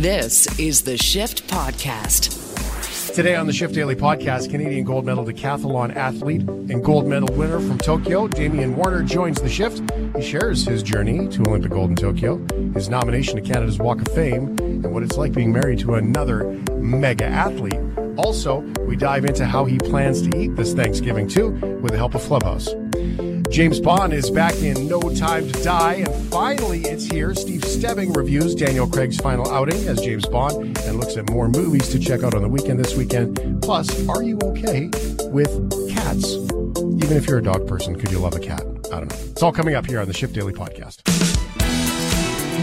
This is the Shift Podcast. Today on the Shift Daily Podcast, Canadian gold medal decathlon athlete and gold medal winner from Tokyo, Damian Warner, joins the shift. He shares his journey to Olympic gold in Tokyo, his nomination to Canada's Walk of Fame, and what it's like being married to another mega athlete. Also, we dive into how he plans to eat this Thanksgiving too, with the help of Clubhouse. James Bond is back in No Time to Die, and finally it's here. Steve Stebbing reviews Daniel Craig's final outing as James Bond and looks at more movies to check out on the weekend this weekend. Plus, are you okay with cats? Even if you're a dog person, could you love a cat? I don't know. It's all coming up here on the Shift Daily Podcast.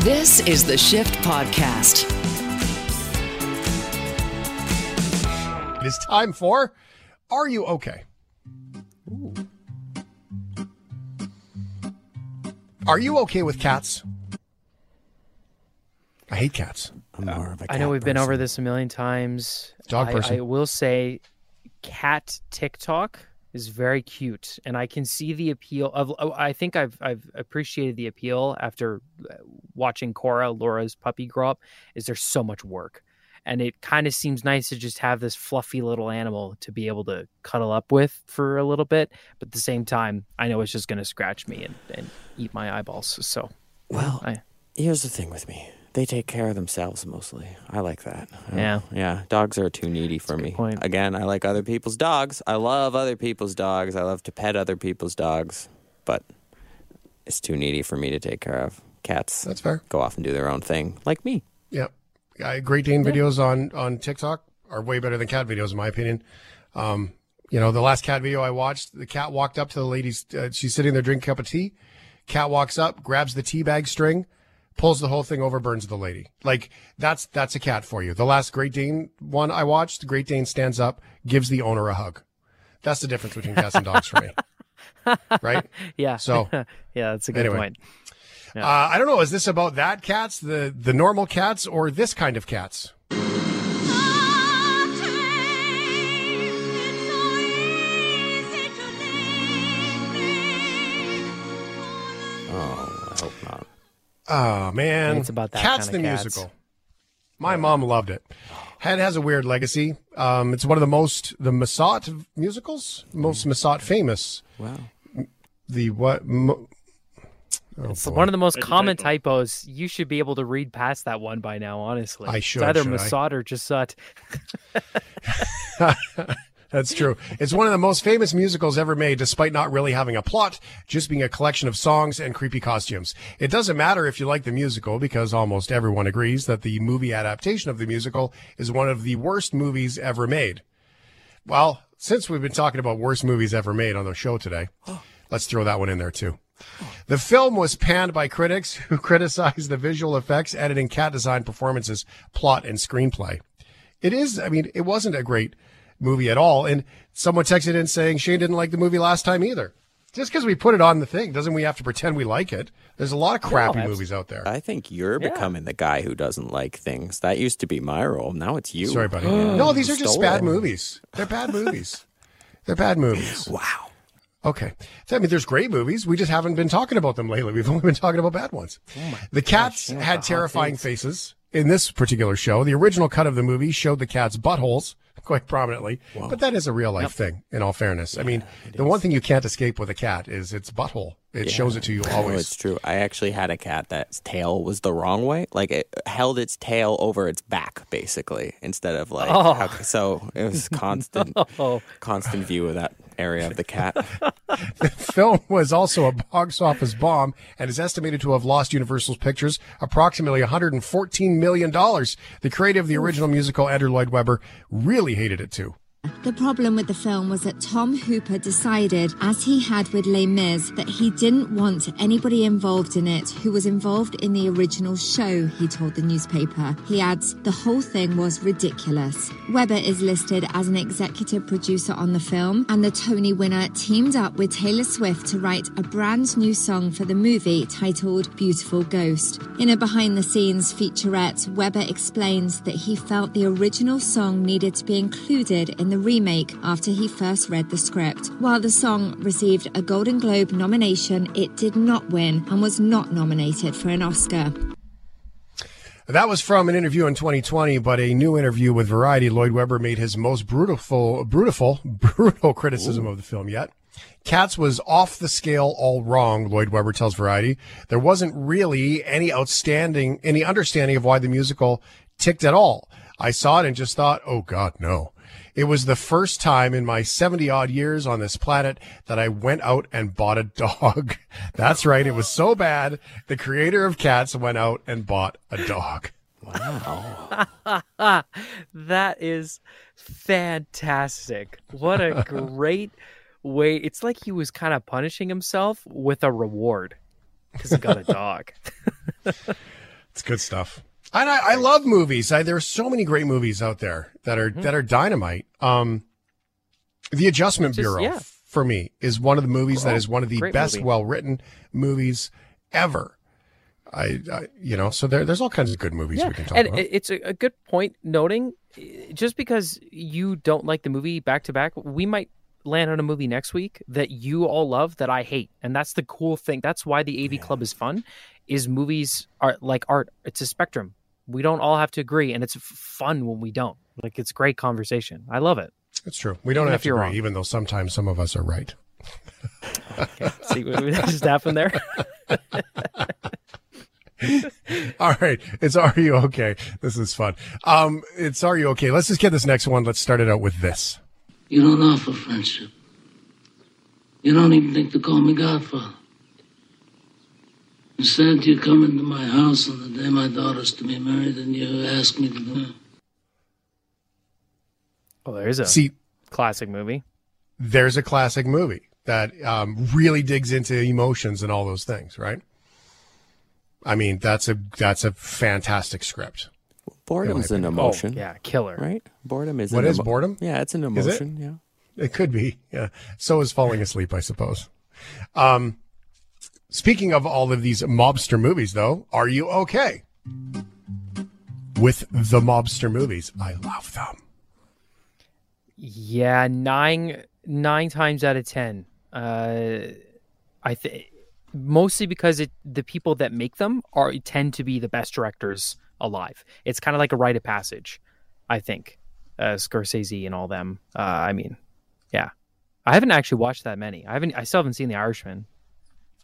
This is the Shift Podcast. It is time for Are You Okay? Are you okay with cats? I hate cats. I'm more of a I know we've been over this a million times. Dog I, person. I will say, cat TikTok is very cute, and I can see the appeal of. oh, I think I've I've appreciated the appeal after uh, watching Cora, Laura's puppy, grow up. Is there's so much work, and it kind of seems nice to just have this fluffy little animal to be able to cuddle up with for a little bit. But at the same time, I know it's just going to scratch me and, and eat my eyeballs. So Well, I, here's the thing with me. They take care of themselves mostly. I like that. Yeah. Yeah. Dogs are too needy for me. point. Again, I like other people's dogs. I love other people's dogs. I love to pet other people's dogs, but it's too needy for me to take care of. Cats That's fair. go off and do their own thing, like me. Yeah. Uh, Great Dane videos on, on TikTok are way better than cat videos, in my opinion. Um, you know, the last cat video I watched, the cat walked up to the lady's, uh, she's sitting there drinking a cup of tea. Cat walks up, grabs the tea bag string, pulls the whole thing over, burns the lady. Like, that's, that's a cat for you. The last Great Dane one I watched, the Great Dane stands up, gives the owner a hug. That's the difference between cats and dogs for me. Right? yeah. So, yeah, that's a good anyway. point. Uh, I don't know. Is this about that cats, the, the normal cats, or this kind of cats? Oh man, It's about that Cats kinda the cats. musical. My mom loved it. It has a weird legacy. Um, it's one of the most the Massot musicals, most Mm. Massot famous. Wow. The what? Mo- oh, It's boy. one of the most common typos. You should be able to read past that one by now, honestly. I It's should, either should I? Or Jasut. That's true. It's one of the most famous musicals ever made, despite not really having a plot, just being a collection of songs and creepy costumes. It doesn't matter if you like the musical, because almost everyone agrees that the movie adaptation of the musical is one of the worst movies ever made. Well, since we've been talking about worst movies ever made on the show today, let's throw that one in there too. The film was panned by critics who criticized the visual effects, editing, cat design, performances, plot, and screenplay. It is, I mean, it wasn't a great movie at all. And someone texted in saying Shane didn't like the movie last time either. Just because we put it on the thing doesn't we have to pretend we like it. There's a lot of crappy abs- movies out there. I think you're Yeah. becoming the guy who doesn't like things. That used to be my role. Now it's you. Sorry, buddy. no, these are just Stole bad movies. They're bad movies. They're bad movies. Wow. Okay. I mean, there's great movies. We just haven't been talking about them lately. We've only been talking about bad ones. the cats you know, had the terrifying takes. faces in this particular show. The original cut of the movie showed the cats' buttholes quite prominently, but that is a real life thing, in all fairness. I mean, the one thing you can't escape with a cat is its butthole. It shows it to you No, oh, always. it's true. I actually had a cat that's tail was the wrong way. Like it held its tail over its back, basically, instead of like. Oh. how- so it was constant, Oh. constant view of that area of the cat. The film was also a box office bomb and is estimated to have lost Universal Pictures approximately $114 million. The creator of the original musical, Andrew Lloyd Webber, really hated it too. The problem with the film was that Tom Hooper decided, as he had with Les Mis, that he didn't want anybody involved in it who was involved in the original show, he told the newspaper. He adds, the whole thing was ridiculous. Webber is listed as an executive producer on the film, and the Tony winner teamed up with Taylor Swift to write a brand new song for the movie titled Beautiful Ghost. In a behind the scenes featurette, Webber explains that he felt the original song needed to be included in the remake after he first read the script. While the song received a Golden Globe nomination, it did not win and was not nominated for an Oscar. That was from an interview in 2020, but a new interview with Variety. Lloyd Webber made his most brutal, brutal, brutal criticism Ooh. of the film yet. Cats was off the scale all wrong, Lloyd Webber tells Variety. There wasn't really any outstanding, any understanding of why the musical ticked at all. I saw it and just thought, oh God, no. It was the first time in my 70 odd years on this planet that I went out and bought a dog. That's right. It was so bad. The creator of Cats went out and bought a dog. Wow. that is fantastic. What a great way. It's like he was kind of punishing himself with a reward because he got a dog. it's good stuff. And I, I love movies. I, there are so many great movies out there that are mm-hmm. that are dynamite. Um, the Adjustment Just, Bureau yeah. for me is one of the movies oh, that is one of the best well written movies ever. I, I, you know, so there, there's all kinds of good movies yeah. we can talk and about. it's a, a good point noting, just because you don't like the movie back to back, we might land on a movie next week that you all love that I hate, and that's the cool thing. That's why the AV yeah. Club is fun. Is movies are like art. It's a spectrum we don't all have to agree, and it's fun when we don't. Like it's great conversation. I love it. It's true. We don't even have to agree, wrong. even though sometimes some of us are right. okay. See what just happened there. All right. It's Are You Okay? This is fun. Um, it's Are You Okay? Let's just get this next one. Let's start it out with this. You don't offer friendship. You don't even think to call me Godfather. Instead, you come into my house on the day my daughter's to be married and you ask me to do it. Well, there's a See, classic movie. There's a classic movie that um, really digs into emotions and all those things, right? I mean, that's a that's a fantastic script. Boredom's an emotion. Oh, yeah, killer. Right? Boredom is What is emo- boredom? Yeah, it's an emotion. It? Yeah. It could be. Yeah. So is falling asleep, I suppose. Um, Speaking of all of these mobster movies, though, are you okay with the mobster movies? I love them. Yeah, nine nine times out of ten. Uh, I think mostly because it the people that make them are tend to be the best directors alive. It's kind of like a rite of passage, I think. Uh, Scorsese and all them. Uh, I mean, yeah, I haven't actually watched that many. I haven't. I still haven't seen The Irishman.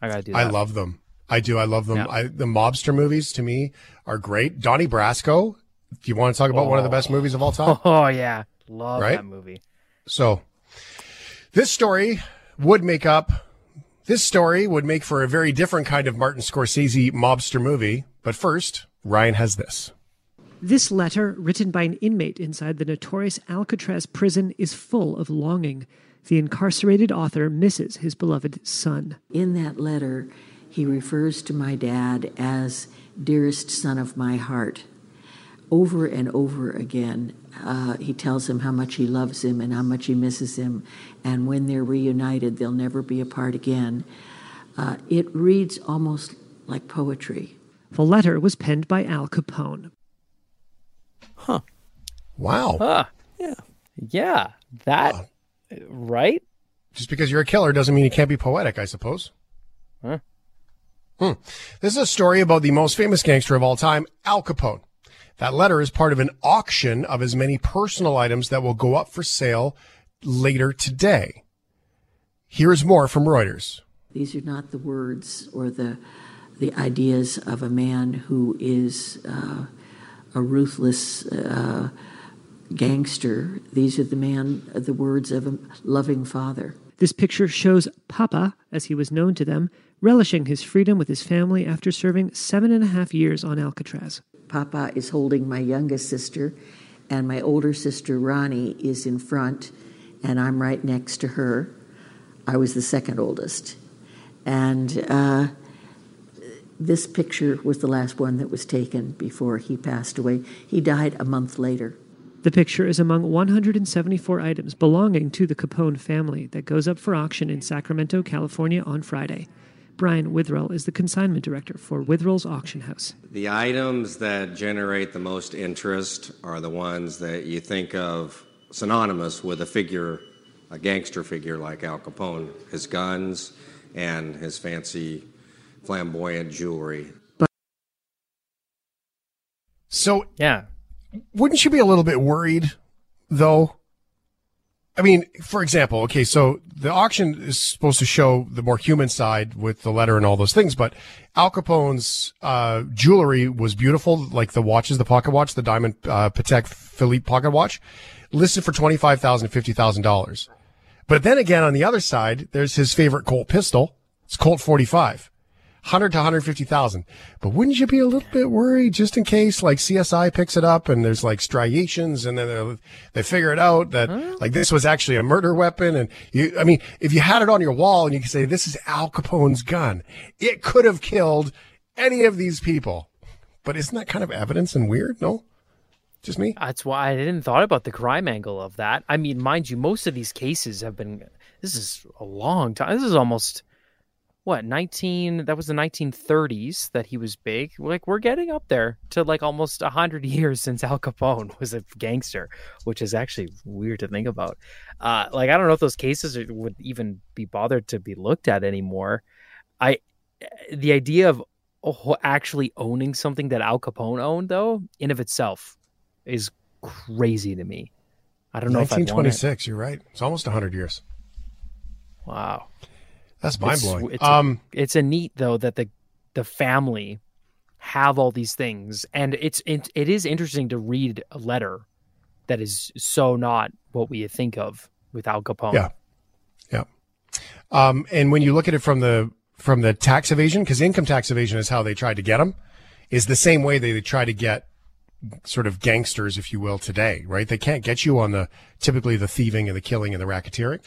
I gotta do. That. I love them. I do. I love them. Yeah. I, the mobster movies to me are great. Donnie Brasco. If you want to talk about oh. one of the best oh. movies of all time. Oh yeah, love right? that movie. So, this story would make up. This story would make for a very different kind of Martin Scorsese mobster movie. But first, Ryan has this. This letter, written by an inmate inside the notorious Alcatraz prison, is full of longing the incarcerated author misses his beloved son. In that letter, he refers to my dad as dearest son of my heart. Over and over again, uh, he tells him how much he loves him and how much he misses him. And when they're reunited, they'll never be apart again. Uh, it reads almost like poetry. The letter was penned by Al Capone. Huh. Wow. Huh. Yeah. Yeah. That right? Just because you're a killer doesn't mean you can't be poetic, I suppose. Huh? Hmm. This is a story about the most famous gangster of all time, Al Capone. That letter is part of an auction of his many personal items that will go up for sale later today. Here is more from Reuters. These are not the words or the the ideas of a man who is uh, a ruthless uh, gangster. These are the man, the words of a loving father. This picture shows Papa, as he was known to them, relishing his freedom with his family after serving seven and a half years on Alcatraz. Papa is holding my youngest sister, and my older sister Ronnie is in front, and I'm right next to her. I was the second oldest. And uh, this picture was the last one that was taken before he passed away. He died a month later. The picture is among 174 items belonging to the Capone family that goes up for auction in Sacramento, California on Friday. Brian Witherell is the consignment director for Witherell's Auction House. The items that generate the most interest are the ones that you think of synonymous with a figure, a gangster figure like Al Capone, his guns and his fancy flamboyant jewelry. So Yeah. Wouldn't you be a little bit worried though? I mean, for example, okay, so the auction is supposed to show the more human side with the letter and all those things, but Al Capone's uh, jewelry was beautiful, like the watches, the pocket watch, the diamond uh, Patek Philippe pocket watch, listed for twenty five thousand, fifty thousand dollars. But then again, on the other side, there's his favorite Colt pistol. It's Colt forty five. 100 to 150,000. But wouldn't you be a little bit worried just in case like CSI picks it up and there's like striations and then they- they figure it out that like this was actually a murder weapon. And you, I mean, if you had it on your wall and you could say, this is Al Capone's gun, it could have killed any of these people. But isn't that kind of evidence and weird? No? Just me? That's why I didn't thought about the crime angle of that. I mean, mind you, most of these cases have been. This is a long time. This is almost what nineteen. That was the nineteen thirties that he was big. Like we're getting up there to like almost hundred years since Al Capone was a gangster, which is actually weird to think about. Uh, like I don't know if those cases would even be bothered to be looked at anymore. I, the idea of actually owning something that Al Capone owned, though, in of itself, is crazy to me. I don't know if I want it. 1926, you're right. It's almost 100 years. Wow, That's mind It's- blowing. It's, Um, a, it's a neat though that the the family have all these things, and it's it, it is interesting to read a letter that is so not what we think of with Al Capone. Yeah. Yeah. Um, and when you look at it from the from the tax evasion, because income tax evasion is how they tried to get them, is the same way they, they try to get sort of gangsters, if you will, today, right? They can't get you on the typically the thieving and the killing and the racketeering.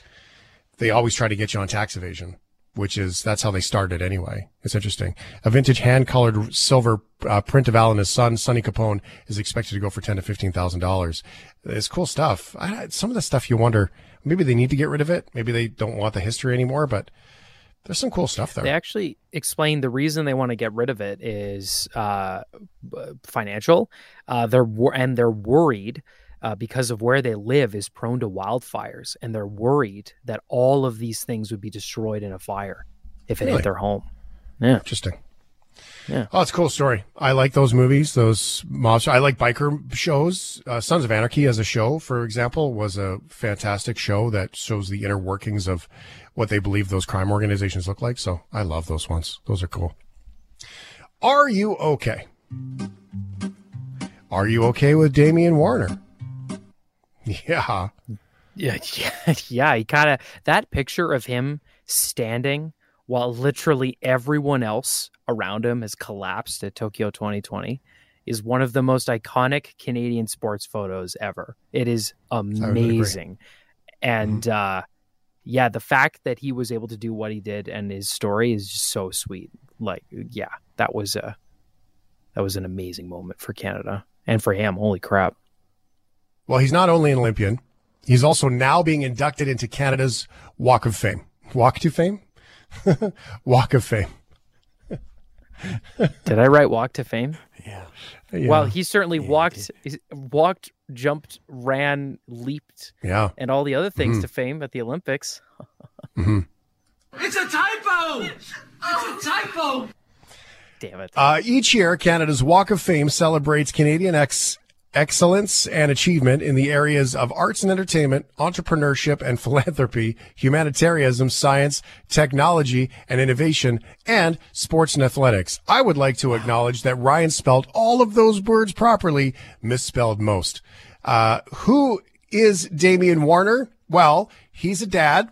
They always try to get you on tax evasion, which is that's how they started anyway. It's interesting. A vintage hand colored silver uh, print of Al and his son, Sonny Capone, is expected to go for ten to fifteen thousand dollars. It's cool stuff. I, some of the stuff you wonder maybe they need to get rid of it. Maybe they don't want the history anymore, but there's some cool stuff there. They actually explain the reason they want to get rid of it is uh, financial. Uh, they're and they're worried uh, because of where they live is prone to wildfires, and they're worried that all of these things would be destroyed in a fire if it Really? hit their home. Yeah, Interesting. Yeah. Oh, it's a cool story. I like those movies, those mobs. I like biker shows. Uh, Sons of Anarchy as a show, for example, was a fantastic show that shows the inner workings of what they believe those crime organizations look like. So I love those ones. Those are cool. Are you okay? Are you okay with Damian Warner? Yeah. yeah, yeah. yeah he kind of that picture of him standing while literally everyone else around him has collapsed at Tokyo 2020 is one of the most iconic Canadian sports photos ever. It is. Mm-hmm. amazing. And uh yeah, the fact that he was able to do what he did and his story is just so sweet. Like yeah, that was a that was an amazing moment for Canada and for him. Holy crap. Well, he's not only an Olympian, he's also now being inducted into Canada's Walk of Fame. Walk to Fame? Walk of Fame. Did I write Walk to Fame? Yeah. Well, he certainly walked, he's- walked, jumped, ran, leaped, Yeah. and all the other things Mhm. to fame at the Olympics. hmm It's a typo! It's a typo! Damn it. Uh, each year, Canada's Walk of Fame celebrates Canadian ex- excellence and achievement in the areas of arts and entertainment, entrepreneurship and philanthropy, humanitarianism, science, technology and innovation, and sports and athletics. I would like to acknowledge that Ryan spelled all of those words properly, misspelled most. Uh, who is Damian Warner? Well, he's a dad.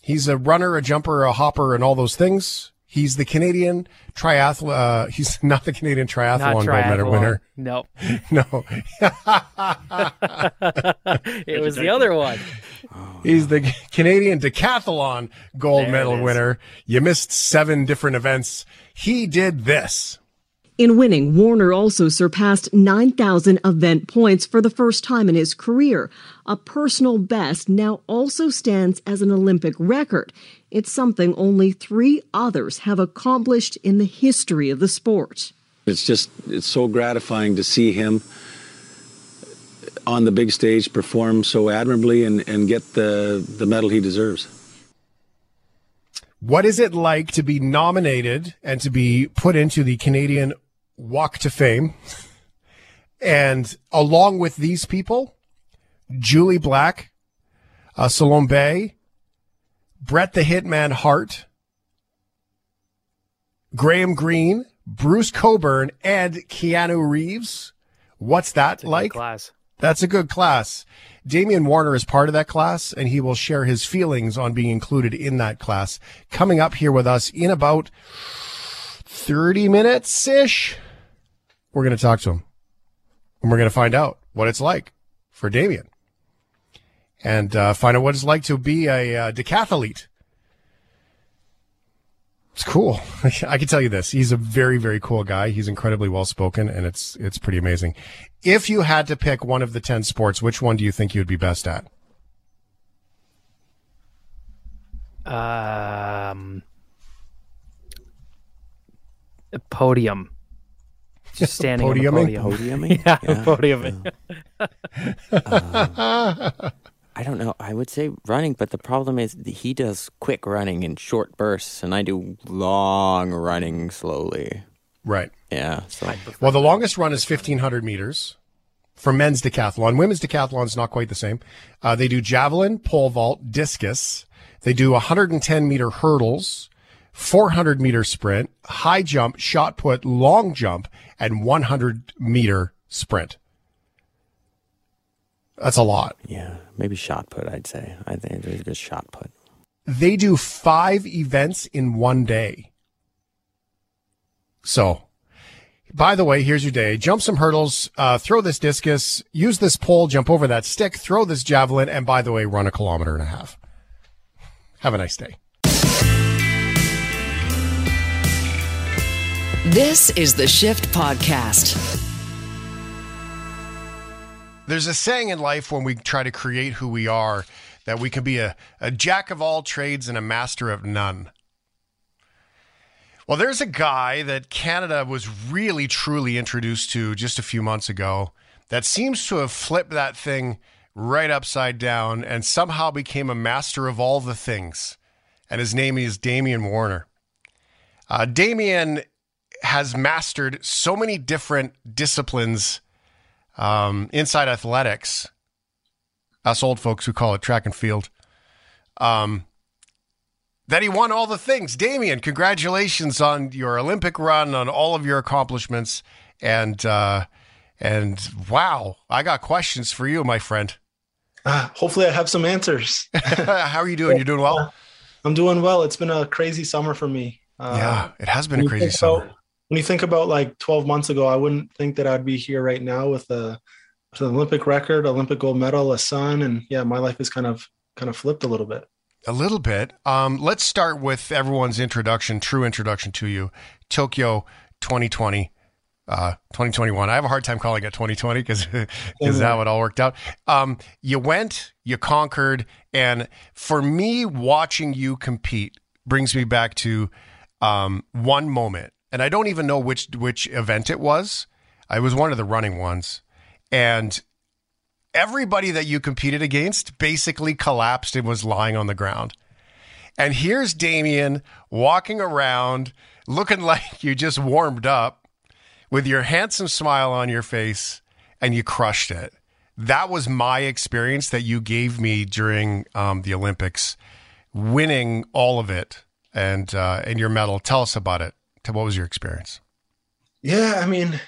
He's a runner, a jumper, a hopper, and all those things. He's the Canadian triathlon. Uh, he's not the Canadian triathlon Not gold medal triathlon. winner. No. no. it was the other one. He's the Canadian decathlon gold There medal winner. You missed seven different events. He did this. In winning, Warner also surpassed 9,000 event points for the first time in his career. A personal best now also stands as an Olympic record. It's something only three others have accomplished in the history of the sport. It's just, it's so gratifying to see him on the big stage perform so admirably and, and get the, the medal he deserves. What is it like to be nominated and to be put into the Canadian Walk to Fame And along with these people, Jully Black, uh, Salome Bey, Bret the Hitman Hart, Graham Greene, Bruce Cockburn, and Keanu Reeves. What's that like? class. That's a good class. Damian Warner is part of that class, and he will share his feelings on being included in that class. Coming up here with us in about 30 minutes ish, we're going to talk to him. And we're going to find out what it's like for Damian and uh, find out what it's like to be a uh, decathlete. It's cool. I can tell you this. He's a very, very cool guy. He's incredibly well spoken and it's, it's pretty amazing. If you had to pick one of the 10 sports, which one do you think you'd be best at? Um, a podium. Just standing on Podiuming? the podium. Podiuming? Yeah, Yeah. podiuming. Um, I don't know. I would say running, but the problem is he does quick running in short bursts, and I do long running slowly. Right. Yeah. So Well, the longest run is 1500 meters for men's decathlon. Women's decathlon is not quite the same. Uh, they do javelin, pole vault, discus. They do 110 meter hurdles, 400 meter sprint, high jump, shot put, long jump, and 100 meter sprint. That's a lot. yeah, maybe shot put. I'd say. I think there's a good shot put. They do five events in one day. So, by the way, here's your day. Jump some hurdles, uh, throw this discus, use this pole, jump over that stick, throw this javelin, and by the way, run a kilometer and a half. Have a nice day. This is the Shift Podcast. There's a saying in life when we try to create who we are that we can be a, a jack of all trades and a master of none. Well, there's a guy that Canada was really truly introduced to just a few months ago that seems to have flipped that thing right upside down and somehow became a master of all the things. And his name is Damian Warner. Uh, has mastered so many different disciplines um, inside athletics, us old folks who call it track and field, um, that he won all the things. Damian, congratulations on your Olympic run, on all of your accomplishments, and uh, and wow, I got questions for you, my friend. Uh, hopefully, I have some answers. How are you doing? You're doing well? I'm doing well. It's been a crazy summer for me. Uh, yeah, it has been a crazy summer. about- when you think about like 12 months ago, I wouldn't think that I'd be here right now with a with an Olympic record, Olympic gold medal, a son, and yeah, my life is kind of kind of flipped a little bit. A little bit. Um, let's start with everyone's introduction, true introduction to you. Tokyo 2020, uh, 2021. I have a hard time calling it 2020 because because how it all worked out. Um, you went, you conquered, and for me, watching you compete brings me back to um, one moment, and I don't even know which which event it was. I was one of the running ones, and everybody that you competed against basically collapsed and was lying on the ground. And here's Damian walking around looking like you just warmed up with your handsome smile on your face and you crushed it. That was my experience that you gave me during um, the Olympics, winning all of it and uh, and your medal. Tell us about it. What was your experience? Yeah, I mean,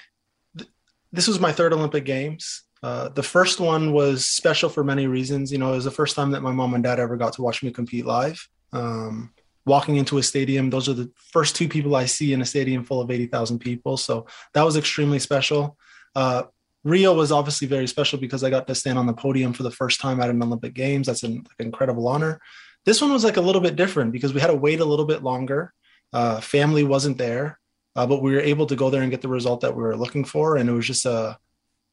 th- this was my third Olympic Games. Uh, the first one was special for many reasons. You know, it was the first time that my mom and dad ever got to watch me compete live. Um, walking into a stadium, those are the first two people I see in a stadium full of 80,000 people. So that was extremely special. Uh, Rio was obviously very special because I got to stand on the podium for the first time at an Olympic Games. That's an like, incredible honor. This one was like a little bit different because we had to wait a little bit longer. Uh, family wasn't there, uh, but we were able to go there and get the result that we were looking for. And it was just a,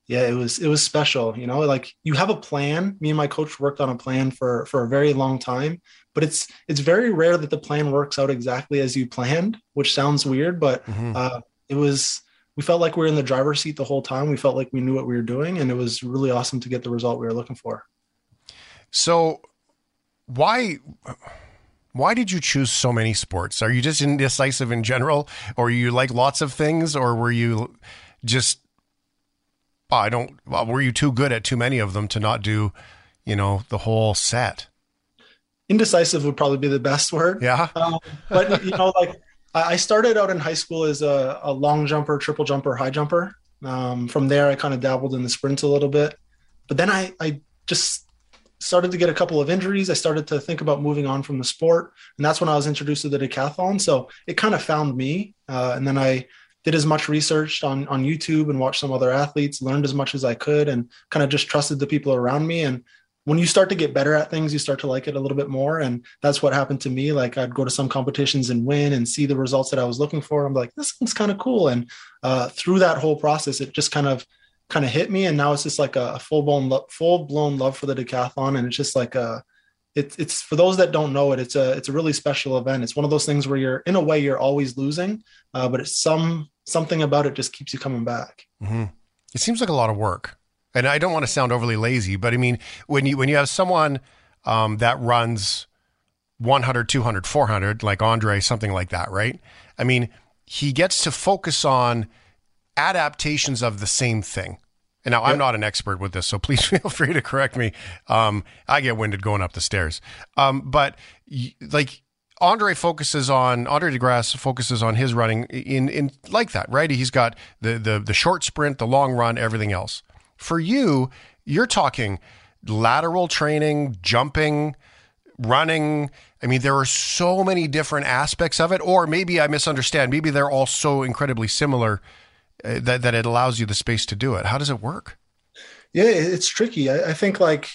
yeah, it was it was special. You know, like you have a plan. Me and my coach worked on a plan for for a very long time, but it's it's very rare that the plan works out exactly as you planned, which sounds weird, but Mhm. uh, it was. We felt like we were in the driver's seat the whole time. We felt like we knew what we were doing, and it was really awesome to get the result we were looking for. So, why why did you choose so many sports? Are you just indecisive in general, or you like lots of things, or were you just well, I don't. Well, were you too good at too many of them to not do, you know, the whole set? Indecisive would probably be the best word. Yeah. Um, but you know, like I started out in high school as a, a long jumper, triple jumper, high jumper. Um, from there, I kind of dabbled in the sprints a little bit, but then I, I just started to get a couple of injuries. I started to think about moving on from the sport, and that's when I was introduced to the decathlon. So it kind of found me, uh, and then I did as much research on on YouTube and watched some other athletes, learned as much as I could, and kind of just trusted the people around me. And when you start to get better at things, you start to like it a little bit more. And that's what happened to me. Like I'd go to some competitions and win and see the results that I was looking for. I'm like, this is kind of cool. And uh, through that whole process, it just kind of kind of hit me. And now it's just like a full blown full blown love for the decathlon. And it's just like a it's it's for those that don't know it, it's a it's a really special event. It's one of those things where you're in a way you're always losing, uh, but it's some something about it just keeps you coming back. Mm-hmm. It seems like a lot of work, and I don't want to sound overly lazy, but I mean when you when you have someone um, that runs 100, 200, 400, like Andre, something like that, right? I mean, he gets to focus on adaptations of the same thing. And now yep. I'm not an expert with this, so please feel free to correct me. Um, I get winded going up the stairs. Um, but like Andre focuses on Andre De Grasse focuses on his running in in like that, right? He's got the the the short sprint, the long run, everything else. For you, you're talking lateral training, jumping, running. I mean, there are so many different aspects of it. Or maybe I misunderstand. Maybe they're all so incredibly similar that that it allows you the space to do it. How does it work? Yeah, it's tricky. I, I, think like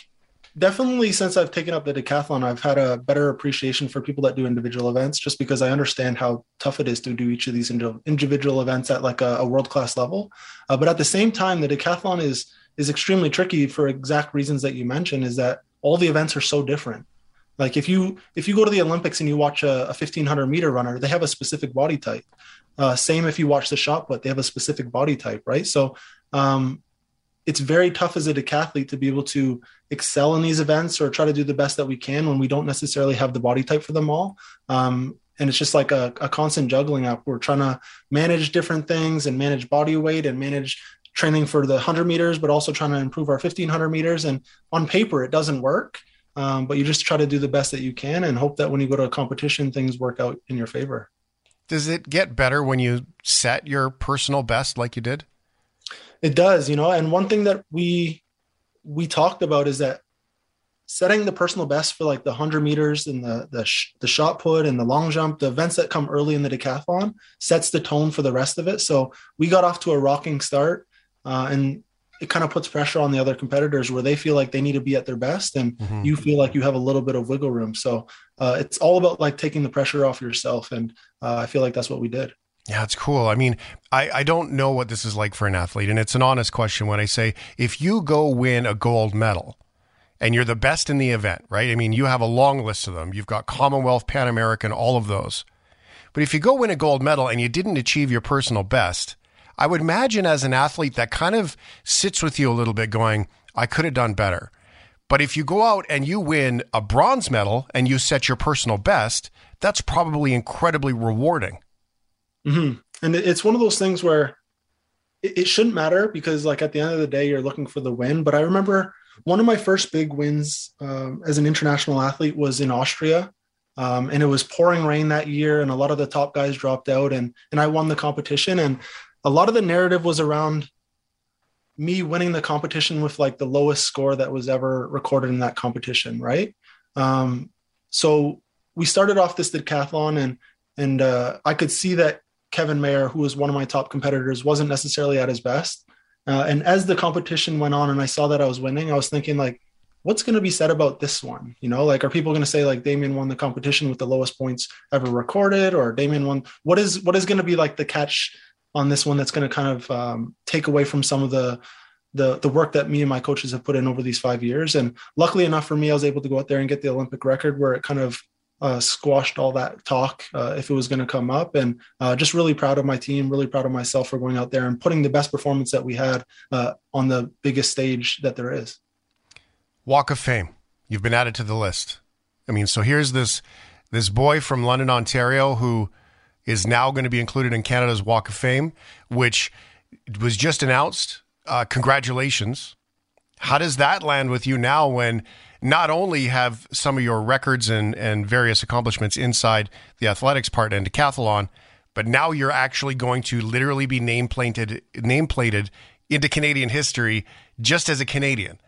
definitely since I've taken up the decathlon, I've had a better appreciation for people that do individual events, just because I understand how tough it is to do each of these individual events at like a, a world class level. Uh, but at the same time, the decathlon is is extremely tricky for exact reasons that you mentioned. Is that all the events are so different. Like if you if you go to the Olympics and you watch a, a 1500 meter runner, they have a specific body type. Uh, same if you watch the shot put, they have a specific body type, right? So um, it's very tough as a decathlete to be able to excel in these events or try to do the best that we can when we don't necessarily have the body type for them all. Um, and it's just like a, a constant juggling act. We're trying to manage different things and manage body weight and manage training for the 100 meters, but also trying to improve our 1500 meters. And on paper, it doesn't work. Um, but you just try to do the best that you can and hope that when you go to a competition, things work out in your favor. Does it get better when you set your personal best like you did? It does, you know. And one thing that we we talked about is that setting the personal best for like the 100 meters and the the, sh- the shot put and the long jump the events that come early in the decathlon sets the tone for the rest of it so we got off to a rocking start uh, and it kind of puts pressure on the other competitors where they feel like they need to be at their best and mm-hmm. you feel like you have a little bit of wiggle room so uh, it's all about like taking the pressure off yourself and uh, i feel like that's what we did yeah, it's cool. I mean, I, I don't know what this is like for an athlete, and it's an honest question when I say if you go win a gold medal and you're the best in the event, right? I mean, you have a long list of them. You've got Commonwealth, Pan American, all of those. But if you go win a gold medal and you didn't achieve your personal best, I would imagine as an athlete that kind of sits with you a little bit going, I could have done better. But if you go out and you win a bronze medal and you set your personal best, that's probably incredibly rewarding. Mm-hmm. And it's one of those things where it, shouldn't matter because, like, at the end of the day, you're looking for the win. But I remember one of my first big wins um, as an international athlete was in Austria. Um, and it was pouring rain that year, and a lot of the top guys dropped out, and and I won the competition. And a lot of the narrative was around me winning the competition with like the lowest score that was ever recorded in that competition, right? Um, so we started off this decathlon, and and uh, I could see that Kevin Mayer, who was one of my top competitors, wasn't necessarily at his best. Uh, and as the competition went on, and I saw that I was winning, I was thinking like, what's going to be said about this one? You know, like, are people going to say like Damian won the competition with the lowest points ever recorded, or Damian won? What is what is going to be like the catch on this one that's going to kind of um, take away from some of the the the work that me and my coaches have put in over these five years. And luckily enough for me, I was able to go out there and get the Olympic record, where it kind of uh, squashed all that talk uh, if it was going to come up. And uh, just really proud of my team, really proud of myself for going out there and putting the best performance that we had uh, on the biggest stage that there is. Walk of Fame. You've been added to the list. I mean, so here's this this boy from London, Ontario, who is now going to be included in Canada's Walk of Fame, which was just announced uh, congratulations. How does that land with you now when not only have some of your records and, and various accomplishments inside the athletics part and decathlon, but now you're actually going to literally be nameplated nameplated into Canadian history just as a Canadian.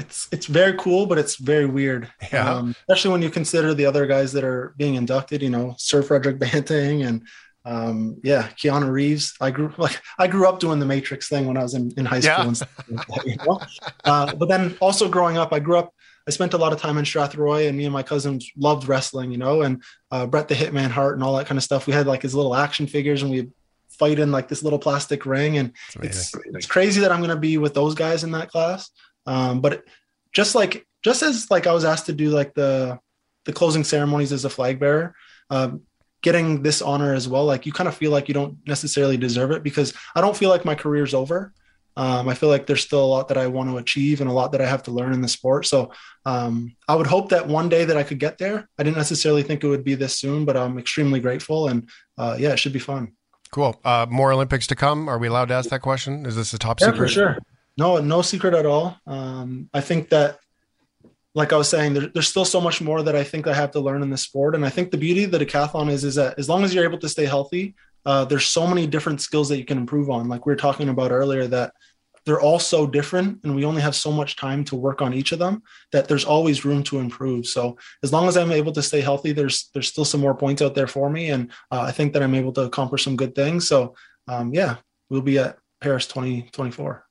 It's it's, very cool, but it's very weird. Yeah. Um, especially when you consider the other guys that are being inducted. You know, Sir Frederick Banting and um, yeah, Keanu Reeves. I grew like I grew up doing the Matrix thing when I was in, in high school Yeah. and stuff like that, you know? uh, but then also growing up, I grew up. I spent a lot of time in Strathroy, and me and my cousins loved wrestling, you know, and uh, Bret the Hitman Hart and all that kind of stuff. We had like his little action figures, and we fight in like this little plastic ring, and it's it's crazy that I'm going to be with those guys in that class. Um, but just like just as like I was asked to do like the the closing ceremonies as a flag bearer, um, getting this honor as well, like you kind of feel like you don't necessarily deserve it because I don't feel like my career's over. Um, I feel like there's still a lot that I want to achieve and a lot that I have to learn in the sport. So um, I would hope that one day that I could get there. I didn't necessarily think it would be this soon, but I'm extremely grateful and uh, yeah, it should be fun. Cool. Uh, more Olympics to come. Are we allowed to ask that question? Is this a top secret? Yeah, secret? for sure. No, no secret at all. Um, I think that, like I was saying, there, there's still so much more that I think I have to learn in this sport. And I think the beauty of the decathlon is, is that as long as you're able to stay healthy, uh, there's so many different skills that you can improve on. Like we were talking about earlier, that they're all so different, and we only have so much time to work on each of them. That there's always room to improve. So as long as I'm able to stay healthy, there's there's still some more points out there for me, and uh, I think that I'm able to accomplish some good things. So um, yeah, we'll be at Paris 2024.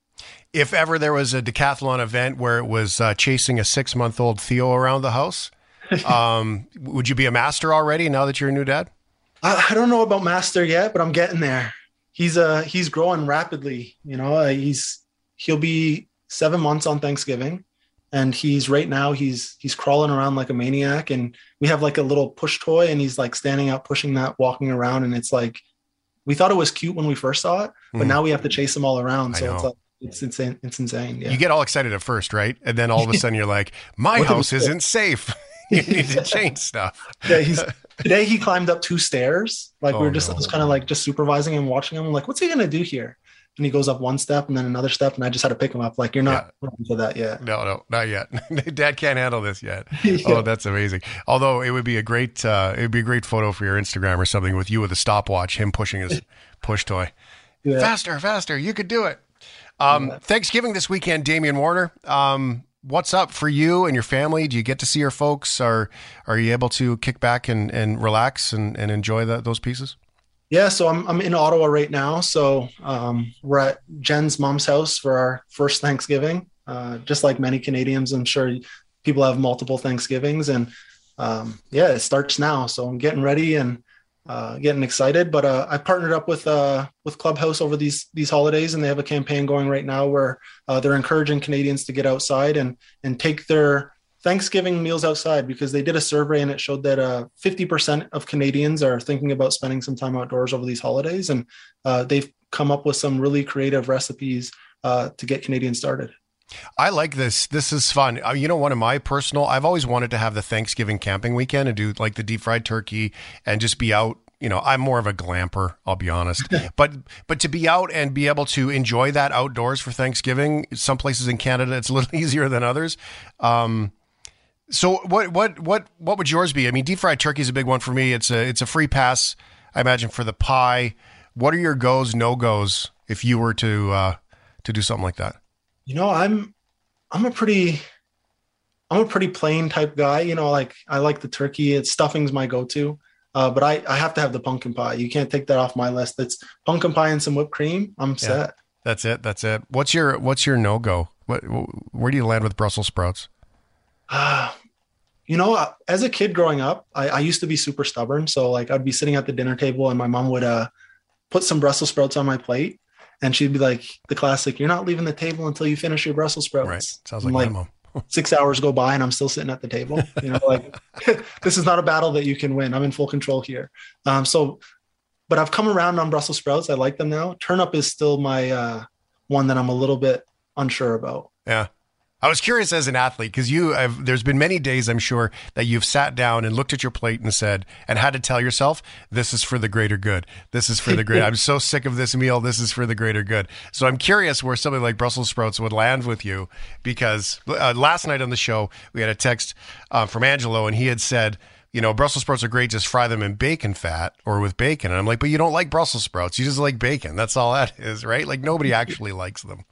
If ever there was a decathlon event where it was uh, chasing a six month old Theo around the house, um, would you be a master already now that you're a new dad? I, I don't know about master yet, but I'm getting there. He's uh he's growing rapidly. You know, uh, he's he'll be seven months on Thanksgiving, and he's right now he's he's crawling around like a maniac. And we have like a little push toy, and he's like standing up, pushing that, walking around, and it's like we thought it was cute when we first saw it, but Mhm. now we have to chase him all around. So it's like it's insane. It's insane. Yeah. You get all excited at first, right? And then all of a sudden you're like, my we house isn't safe. you need to change stuff. yeah, he's today he climbed up two stairs. Like we Oh, were just I was kind of like just supervising him, watching him. I'm like, what's he gonna do here? And he goes up one step and then another step, and I just had to pick him up. Like, you're not ready for that yet. No, no, not yet. Dad can't handle this yet. Yeah. Oh, that's amazing. Although it would be a great, uh, it would be a great photo for your Instagram or something with you with a stopwatch, him pushing his push toy. Yeah. Faster, faster. You could do it. Um, Thanksgiving this weekend, Damian Warner. Um, what's up for you and your family? Do you get to see your folks? Are are you able to kick back and, and relax and, and enjoy that, those pieces? Yeah, so I'm I'm in Ottawa right now. So um, we're at Jen's mom's house for our first Thanksgiving. Uh, just like many Canadians, I'm sure people have multiple Thanksgivings, and um, yeah, it starts now. So I'm getting ready and uh, getting excited. But uh, I partnered up with uh, with Clubhouse over these these holidays, and they have a campaign going right now where uh, they're encouraging Canadians to get outside and and take their Thanksgiving meals outside because they did a survey and it showed that uh, 50% of Canadians are thinking about spending some time outdoors over these holidays. And uh, they've come up with some really creative recipes uh, to get Canadians started. I like this. This is fun. Uh, you know, one of my personal, I've always wanted to have the Thanksgiving camping weekend and do like the deep fried turkey and just be out. You know, I'm more of a glamper, I'll be honest. but but to be out and be able to enjoy that outdoors for Thanksgiving, some places in Canada it's a little easier than others. Um, so what what what what would yours be? I mean, deep fried turkey is a big one for me. It's a it's a free pass, I imagine, for the pie. What are your goes no goes if you were to uh, to do something like that? You know, I'm I'm a pretty I'm a pretty plain type guy. You know, like I like the turkey. It's stuffing's my go-to. Uh, but I, I have to have the pumpkin pie. You can't take that off my list. It's pumpkin pie and some whipped cream. I'm set. That's it. That's it. What's your What's your no go? What Where do you land with Brussels sprouts? Ah, you know, uh, as a kid growing up, I, I used to be super stubborn. So like I'd be sitting at the dinner table and my mom would uh, put some Brussels sprouts on my plate, and she'd be like, "The classic: You're not leaving the table until you finish your Brussels sprouts." Right. Sounds And, like my mom. six hours go by and I'm still sitting at the table. You know, like this is not a battle that you can win. I'm in full control here. Um, so, but I've come around on Brussels sprouts. I like them now. Turnip is still my uh, one that I'm a little bit unsure about. Yeah. I was curious as an athlete because you have, there's been many days I'm sure that you've sat down and looked at your plate and said and had to tell yourself this is for the greater good. This is for the great. I'm so sick of this meal. This is for the greater good. So I'm curious where something like Brussels sprouts would land with you because uh, last night on the show we had a text uh, from Angelo and he had said you know, Brussels sprouts are great. Just fry them in bacon fat or with bacon. And I'm like, but you don't like Brussels sprouts. You just like bacon. That's all that is, right? Like nobody actually likes them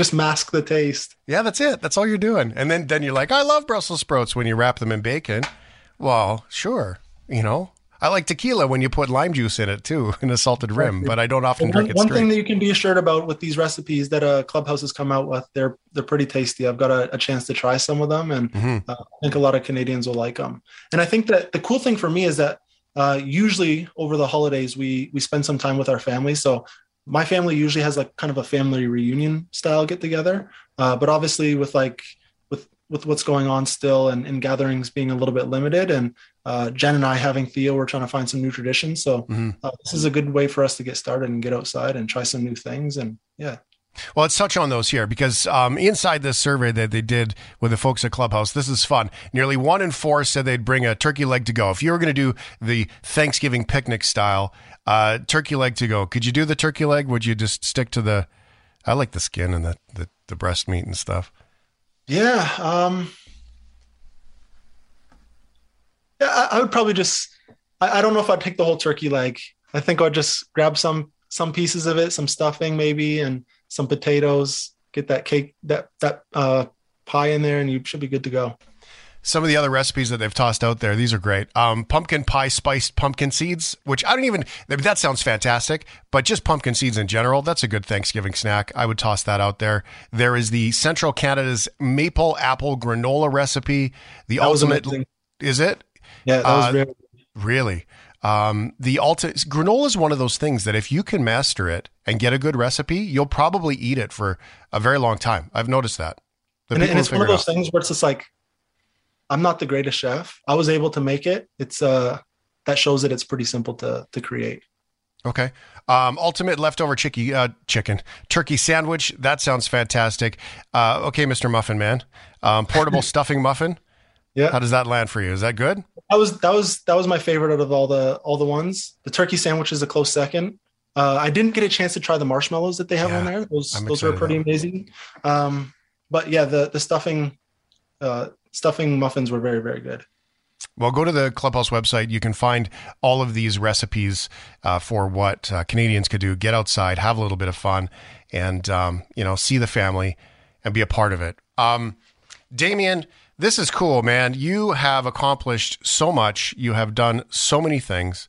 just mask the taste. Yeah, that's it. That's all you're doing. And then then you're like, I love Brussels sprouts when you wrap them in bacon. Well, sure. You know, I like tequila when you put lime juice in it too, in a salted rim, but I don't often one, drink it One straight. thing that you can be assured about with these recipes that uh, Clubhouse has come out with, they're they're pretty tasty. I've got a, a chance to try some of them, and mm-hmm. uh, I think a lot of Canadians will like them. And I think that the cool thing for me is that uh, usually over the holidays we we spend some time with our family. So my family usually has like kind of a family reunion style get together uh, but obviously with like with with what's going on still and, and gatherings being a little bit limited and uh, jen and i having theo we're trying to find some new traditions so mm-hmm. uh, this is a good way for us to get started and get outside and try some new things and yeah well, let's touch on those here because um, inside this survey that they did with the folks at Clubhouse, this is fun. Nearly one in four said they'd bring a turkey leg to go. If you were going to do the Thanksgiving picnic style uh, turkey leg to go, could you do the turkey leg? Would you just stick to the? I like the skin and the the, the breast meat and stuff. Yeah, um, yeah, I, I would probably just. I, I don't know if I'd take the whole turkey leg. I think I'd just grab some some pieces of it, some stuffing maybe, and some potatoes, get that cake, that that uh, pie in there, and you should be good to go. Some of the other recipes that they've tossed out there, these are great. Um, pumpkin pie spiced pumpkin seeds, which I don't even, that sounds fantastic, but just pumpkin seeds in general, that's a good Thanksgiving snack. I would toss that out there. There is the Central Canada's maple apple granola recipe. The that ultimate, is it? Yeah, that was uh, really. Um, the ultimate granola is one of those things that if you can master it and get a good recipe, you'll probably eat it for a very long time. I've noticed that. And, and, it's one of those things where it's just like, I'm not the greatest chef. I was able to make it. It's uh that shows that it's pretty simple to to create. Okay. Um, ultimate leftover chicky, uh, chicken turkey sandwich. That sounds fantastic. Uh, okay, Mr. Muffin Man. Um, portable stuffing muffin. Yeah. How does that land for you? Is that good? That was that was that was my favorite out of all the all the ones. The turkey sandwich is a close second. Uh, I didn't get a chance to try the marshmallows that they have yeah, on there. Those I'm those are pretty amazing. Um, but yeah, the the stuffing uh, stuffing muffins were very very good. Well, go to the Clubhouse website. You can find all of these recipes uh, for what uh, Canadians could do. Get outside, have a little bit of fun, and um, you know, see the family and be a part of it. Um, Damian, this is cool, man. You have accomplished so much. You have done so many things,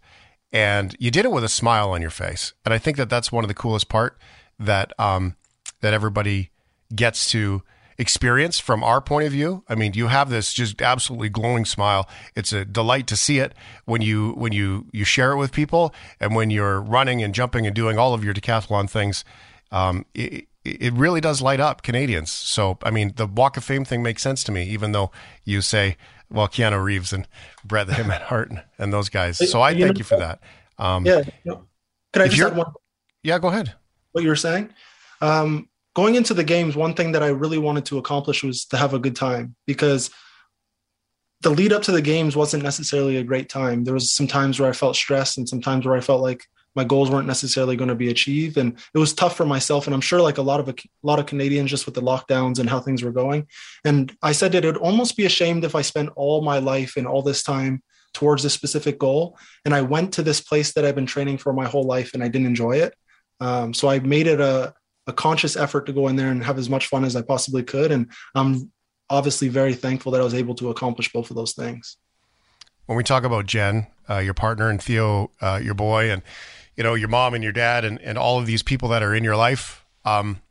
and you did it with a smile on your face. And I think that that's one of the coolest part that um, that everybody gets to experience from our point of view. I mean, you have this just absolutely glowing smile. It's a delight to see it when you when you you share it with people, and when you're running and jumping and doing all of your decathlon things. Um, it, it really does light up Canadians. So, I mean, the Walk of Fame thing makes sense to me, even though you say, well, Keanu Reeves and Bret the Hitman Hart and and those guys. So I thank you for that. Um, yeah. Can I just add one? Yeah, go ahead. What you were saying? Um, going into the games, one thing that I really wanted to accomplish was to have a good time because the lead up to the games wasn't necessarily a great time. There was some times where I felt stressed and some times where I felt like my goals weren't necessarily going to be achieved. And it was tough for myself and i'm sure like a lot of a, lot of canadians just with the lockdowns and how things were going. And i said that it would almost be ashamed if i spent all my life and all this time towards a specific goal. And i went to this place that i've been training for my whole life and i didn't enjoy it. Um, so i made it a, a conscious effort to go in there and have as much fun as i possibly could. And i'm obviously very thankful that i was able to accomplish both of those things. When we talk about jen uh, your partner and theo uh, your boy and you know your mom and your dad and, and all of these people that are in your life um,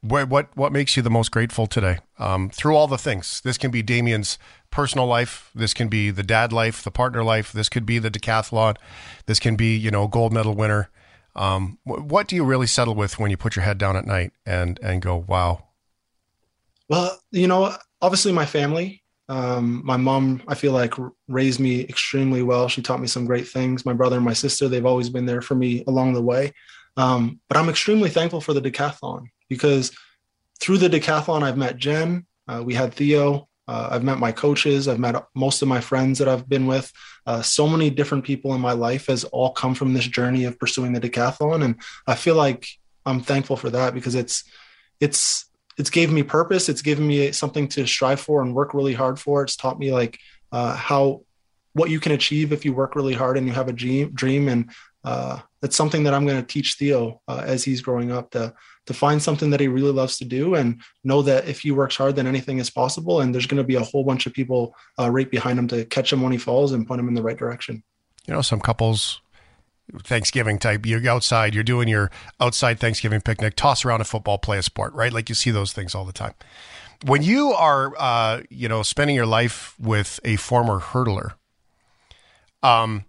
what what what makes you the most grateful today? Um, through all the things. This can be damian's personal life. This can be the dad life the partner life. This could be the decathlon. This can be you know gold medal winner. Um, what do you really settle with when you put your head down at night and and go wow. Well you know obviously my family um, my mom, I feel like, raised me extremely well. She taught me some great things. My brother and my sister, they've always been there for me along the way. Um, but I'm extremely thankful for the decathlon because through the decathlon, I've met Jen. Uh, we had Theo. Uh, I've met my coaches. I've met most of my friends that I've been with. Uh, so many different people in my life has all come from this journey of pursuing the decathlon, and I feel like I'm thankful for that because it's it's it's gave me purpose. It's given me something to strive for and work really hard for. It's taught me like uh, how what you can achieve if you work really hard and you have a dream. Dream, and uh, that's something that I'm going to teach Theo uh, as he's growing up to to find something that he really loves to do and know that if he works hard, then anything is possible. And there's going to be a whole bunch of people uh, right behind him to catch him when he falls and point him in the right direction. You know, some couples Thanksgiving type. You're outside, you're doing your outside Thanksgiving picnic, toss around a football, play a sport, right? Like you see those things all the time. When you are, uh, you know, spending your life with a former hurdler, um,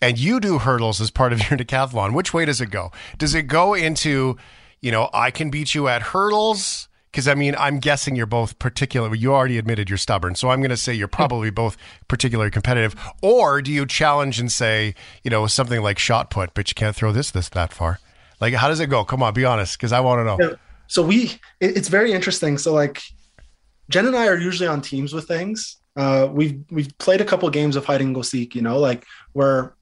and you do hurdles as part of your decathlon, which way does it go? Does it go into, you know, I can beat you at hurdles? Because I mean, I'm guessing you're both particular. You already admitted you're stubborn, so I'm going to say you're probably both particularly competitive. Or do you challenge and say, you know, something like shot put, but you can't throw this this that far? Like, how does it go? Come on, be honest, because I want to know. Yeah. So we, it, it's very interesting. So like, Jen and I are usually on teams with things. Uh, we've we've played a couple games of hide and go seek. You know, like where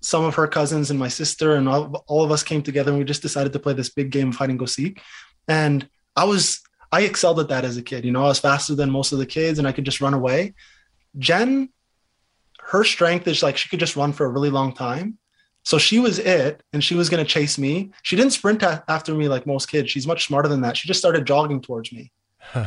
some of her cousins and my sister and all, all of us came together and we just decided to play this big game of hide and go seek. And I was I excelled at that as a kid. You know, I was faster than most of the kids and I could just run away. Jen, her strength is like she could just run for a really long time. So she was it and she was going to chase me. She didn't sprint after me like most kids. She's much smarter than that. She just started jogging towards me.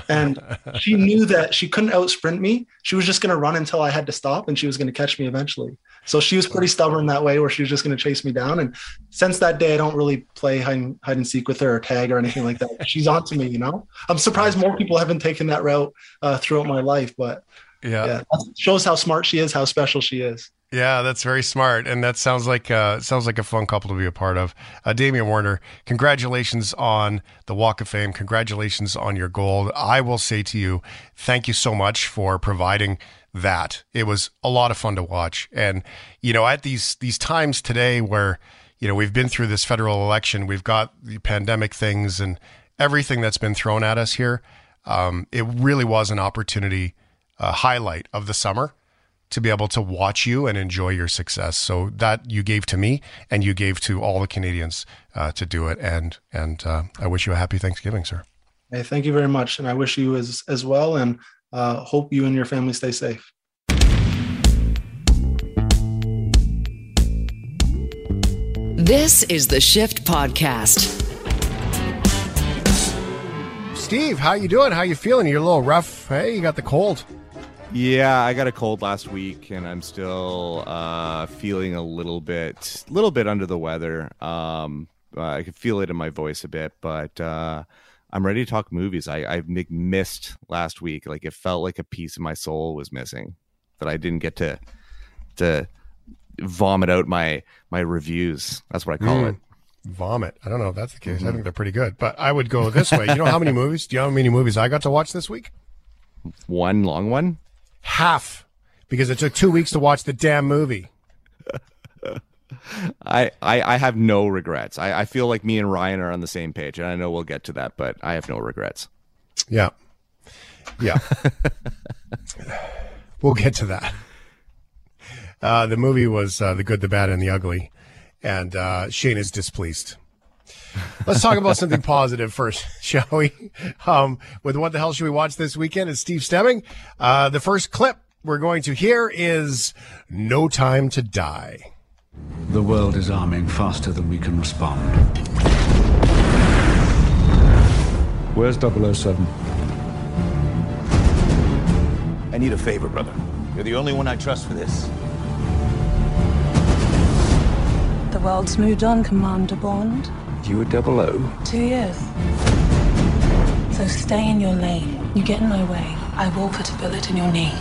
And she knew that she couldn't out sprint me. She was just going to run until I had to stop and she was going to catch me eventually. So she was pretty stubborn that way, where she was just going to chase me down. And since that day, I don't really play hide and, hide and seek with her or tag or anything like that. She's on to me, you know. I'm surprised more people haven't taken that route uh, throughout my life, but yeah, yeah shows how smart she is, how special she is. Yeah, that's very smart, and that sounds like uh, sounds like a fun couple to be a part of. Uh, Damian Warner, congratulations on the Walk of Fame. Congratulations on your gold. I will say to you, thank you so much for providing that. It was a lot of fun to watch. And, you know, at these these times today where, you know, we've been through this federal election, we've got the pandemic things and everything that's been thrown at us here. Um, it really was an opportunity, a highlight of the summer to be able to watch you and enjoy your success. So that you gave to me and you gave to all the Canadians uh, to do it. And and uh, I wish you a happy Thanksgiving, sir. Hey, thank you very much, and I wish you as as well. And uh, hope you and your family stay safe. This is the Shift Podcast. Steve, how you doing? How you feeling? You're a little rough. Hey, you got the cold. Yeah, I got a cold last week, and I'm still uh, feeling a little bit, little bit under the weather. Um, I can feel it in my voice a bit, but uh, I'm ready to talk movies. I I missed last week. Like it felt like a piece of my soul was missing that I didn't get to to vomit out my my reviews. That's what I call mm. it. Vomit. I don't know if that's the case. Mm-hmm. I think they're pretty good. But I would go this way. You know how many movies? Do you know how many movies I got to watch this week? One long one? Half. Because it took two weeks to watch the damn movie. I, I, I have no regrets. I, I feel like me and Ryan are on the same page, and I know we'll get to that, but I have no regrets. Yeah, yeah. we'll get to that. Uh, the movie was uh, the good, the bad, and the ugly, and uh, Shane is displeased. Let's talk about something positive first, shall we? Um, with what the hell should we watch this weekend? Is Steve Stebbing. Uh, the first clip we're going to hear is "No Time to Die." The world is arming faster than we can respond. Where's 007? I need a favor, brother. You're the only one I trust for this. The world's moved on, Commander Bond. You were double O? Two years. So stay in your lane. You get in my way, I will put a bullet in your knee.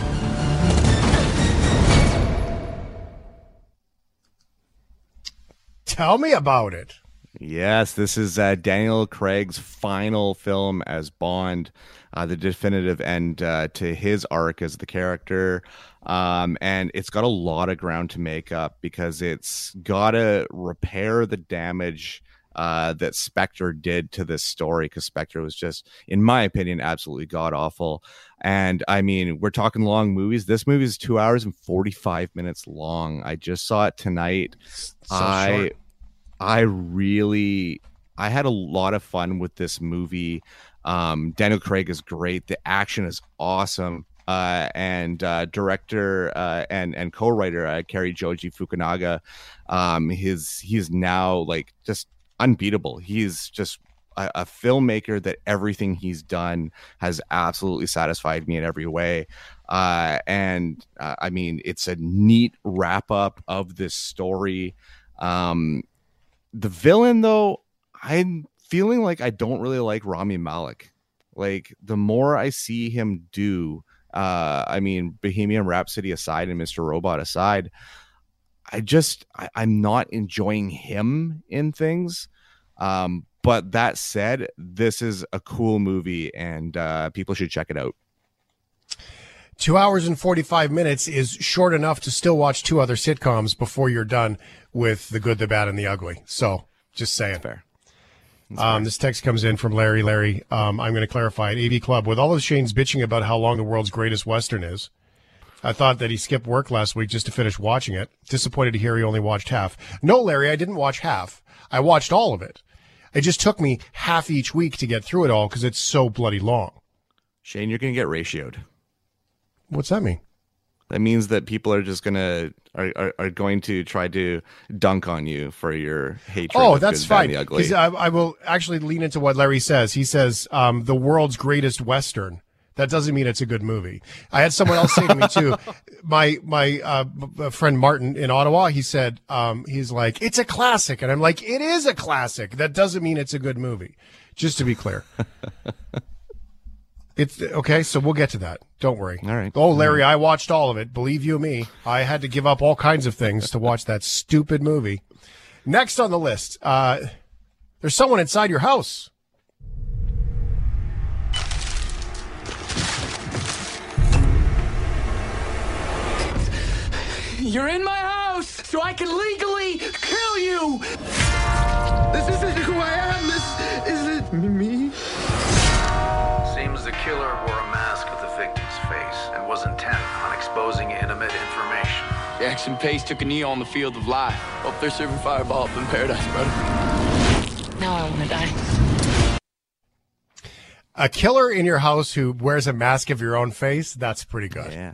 Tell me about it. Yes, this is uh, Daniel Craig's final film as Bond, uh, the definitive end uh, to his arc as the character. Um, and it's got a lot of ground to make up because it's got to repair the damage uh, that Spectre did to this story because Spectre was just, in my opinion, absolutely god awful. And I mean, we're talking long movies. This movie is two hours and 45 minutes long. I just saw it tonight. So I, short. I really, I had a lot of fun with this movie. Um, Daniel Craig is great. The action is awesome. Uh, and uh, director uh, and and co-writer uh, Cary Joji Fukunaga, um, his he's now like just unbeatable. He's just a, a filmmaker that everything he's done has absolutely satisfied me in every way. Uh, and uh, I mean, it's a neat wrap up of this story. Um, the villain, though, I'm feeling like I don't really like Rami Malek. Like the more I see him do, uh, I mean, Bohemian Rhapsody aside and Mr. Robot aside, I just I, I'm not enjoying him in things. Um, but that said, this is a cool movie and uh, people should check it out. Two hours and 45 minutes is short enough to still watch two other sitcoms before you're done with The Good, the Bad, and the Ugly. So, just saying. fair. Um, this text comes in from Larry. Larry, um, I'm going to clarify. At AV Club, with all of Shane's bitching about how long the world's greatest Western is, I thought that he skipped work last week just to finish watching it. Disappointed to hear he only watched half. No, Larry, I didn't watch half. I watched all of it. It just took me half each week to get through it all because it's so bloody long. Shane, you're gonna get ratioed. What's that mean? That means that people are just gonna are, are, are going to try to dunk on you for your hatred. Oh, that's fine. and the ugly. 'Cause I, I will actually lean into what Larry says. He says um, the world's greatest western. That doesn't mean it's a good movie. I had someone else say to me too. My my uh, friend Martin in Ottawa. He said um, he's like it's a classic, and I'm like it is a classic. That doesn't mean it's a good movie. Just to be clear. It's okay, so we'll get to that. Don't worry. All right. Oh, Larry, I watched all of it. Believe you me, I had to give up all kinds of things to watch that stupid movie. Next on the list, uh, there's someone inside your house. You're in my house, so I can legally kill you. This isn't who I am. This isn't me. Seems the killer wore a mask with the victim's face and was intent on exposing intimate information. Jackson Pace took a knee on the field of life. Hope they're serving fireball up in paradise, brother. Now I want to die. A killer in your house who wears a mask of your own face. That's pretty good. Yeah.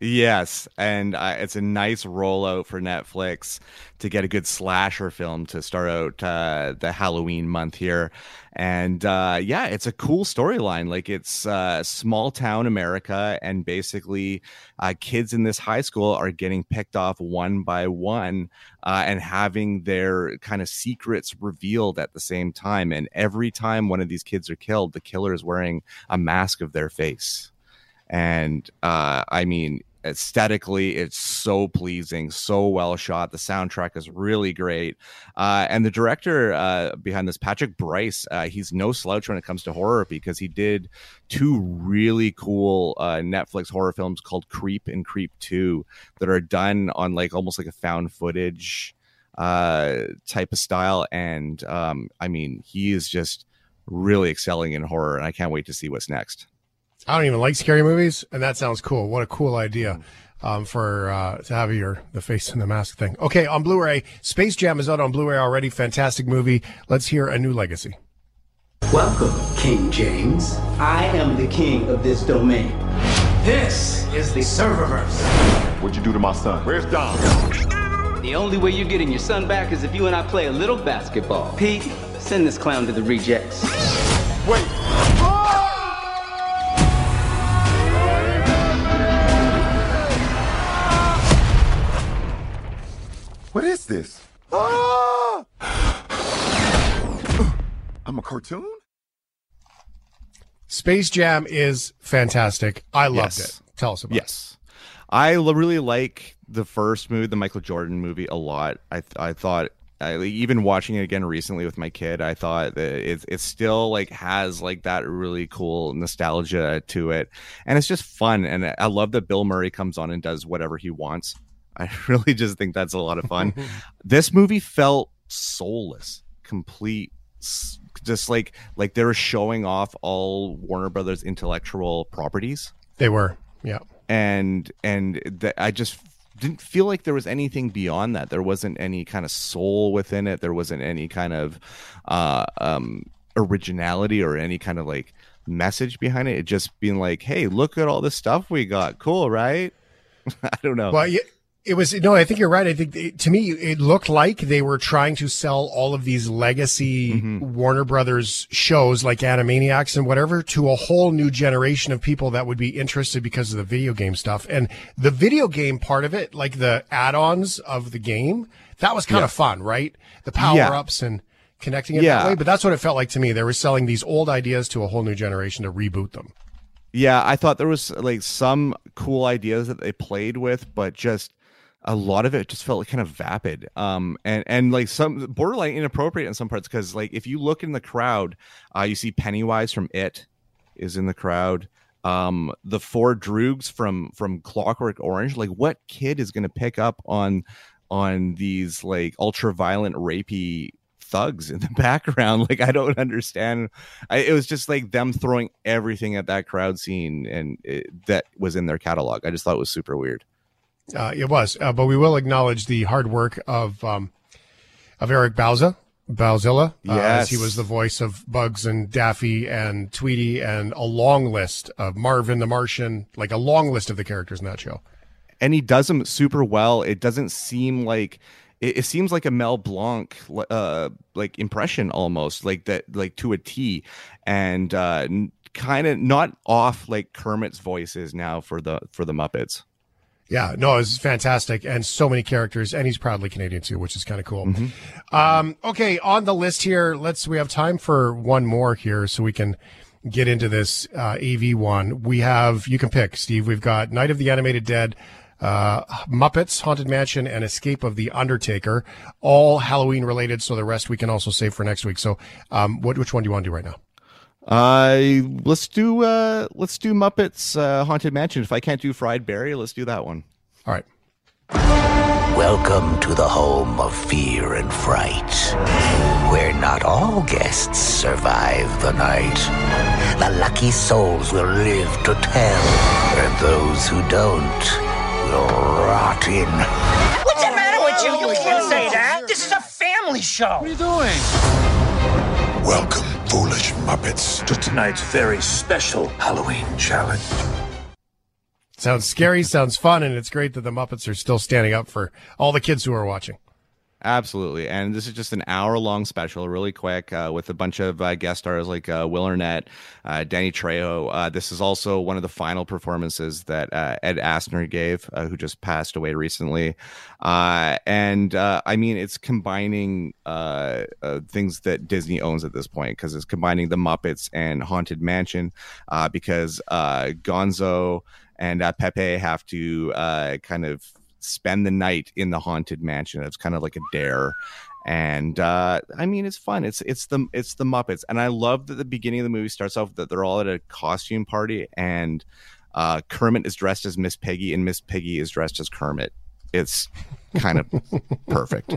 Yes, and uh, it's a nice rollout for Netflix to get a good slasher film to start out uh, the Halloween month here. And uh, yeah, it's a cool storyline. Like it's uh, small town America, and basically, uh, kids in this high school are getting picked off one by one uh, and having their kind of secrets revealed at the same time. And every time one of these kids are killed, the killer is wearing a mask of their face and uh i mean aesthetically it's so pleasing so well shot the soundtrack is really great uh and the director uh behind this patrick brice uh he's no slouch when it comes to horror because he did two really cool uh netflix horror films called creep and creep 2 that are done on like almost like a found footage uh type of style and um i mean he is just really excelling in horror and i can't wait to see what's next I don't even like scary movies, and that sounds cool. What a cool idea um, for uh, to have your the face and the mask thing. Okay, on Blu-ray, Space Jam is out on Blu-ray already. Fantastic movie. Let's hear a new legacy. Welcome, King James. I am the king of this domain. This is the serververse. What'd you do to my son? Where's Dom? The only way you're getting your son back is if you and I play a little basketball. Pete, send this clown to the rejects. Wait. What is this? Ah! I'm a cartoon? Space Jam is fantastic. I loved Yes. it. Tell us about it. yes i l- really like the first movie the michael jordan movie a lot i th- i thought I, even watching it again recently with my kid i thought that it, it still like has like that really cool nostalgia to it and it's just fun and i love that bill murray comes on and does whatever he wants i really just think that's a lot of fun this movie felt soulless complete just like like they were showing off all Warner Brothers intellectual properties They were. Yeah. and and that I just didn't feel like there was anything beyond that. There wasn't any kind of soul within it. There wasn't any kind of uh, um, originality or any kind of like message behind it. It just being like, "Hey, look at all this stuff we got. Cool, right?" I don't know. Well, yeah, it was no. I think you're right. I think it, to me, it looked like they were trying to sell all of these legacy Mm-hmm. Warner Brothers shows, like Animaniacs and whatever, to a whole new generation of people that would be interested because of the video game stuff and the video game part of it, like the add-ons of the game. That was kind Yeah. of fun, right? The power ups and connecting it Yeah. that way. But that's what it felt like to me. They were selling these old ideas to a whole new generation to reboot them. Yeah, I thought there was like some cool ideas that they played with, but just a lot of it just felt kind of vapid. Um, and and like some borderline inappropriate in some parts because like if you look in the crowd, uh, you see Pennywise from It is in the crowd. Um, the four droogs from from Clockwork Orange. Like, what kid is going to pick up on on these like ultra violent rapey thugs in the background like i don't understand I, it was just like them throwing everything at that crowd scene and it, that was in their catalog i just thought it was super weird Uh, it was, uh, but we will acknowledge the hard work of um, of Eric Bauza, Bauzilla, uh, as he was the voice of Bugs and Daffy and Tweety and a long list of Marvin the Martian, like a long list of the characters in that show. and he does them super well. It doesn't seem like it, it seems like a mel blanc uh like impression almost like that like to a t. And uh kind of not off like kermit's voice is now for the for the muppets Yeah, no, it's fantastic, and so many characters, and he's proudly Canadian too, which is kind of cool. Um, okay, on the list here, let's. We have time for one more here, so we can get into this uh, AV one. We have you can pick, Steve. We've got Night of the Animated Dead, uh, Muppets, Haunted Mansion, and Escape of the Undertaker, all Halloween related. So the rest we can also save for next week. So, um, what which one do you want to do right now? Uh let's do uh let's do muppets uh haunted mansion if i can't do fried berry let's do that one all right Welcome to the home of fear and fright, where not all guests survive the night. The lucky souls will live to tell, and those who don't will rot in. What's the matter with you? You can't say that. This is a family show. What are you doing? Welcome, foolish Muppets, to tonight's very special Halloween challenge. Sounds scary, sounds fun, and it's great that the Muppets are still standing up for all the kids who are watching. Absolutely, and this is just an hour-long special, really quick, uh, with a bunch of uh, guest stars like uh, Will Arnett, uh, Danny Trejo. Uh, this is also one of the final performances that uh, Ed Asner gave, who just passed away recently. And I mean, it's combining things that Disney owns at this point because it's combining the Muppets and Haunted Mansion, because Gonzo and Pepe have to kind of spend the night in the haunted mansion. It's kind of like a dare. And uh, I mean, it's fun. It's it's the it's the Muppets, and I love that the beginning of the movie starts off that they're all at a costume party, and uh, Kermit is dressed as Miss Piggy, and Miss Piggy is dressed as Kermit. It's kind of perfect.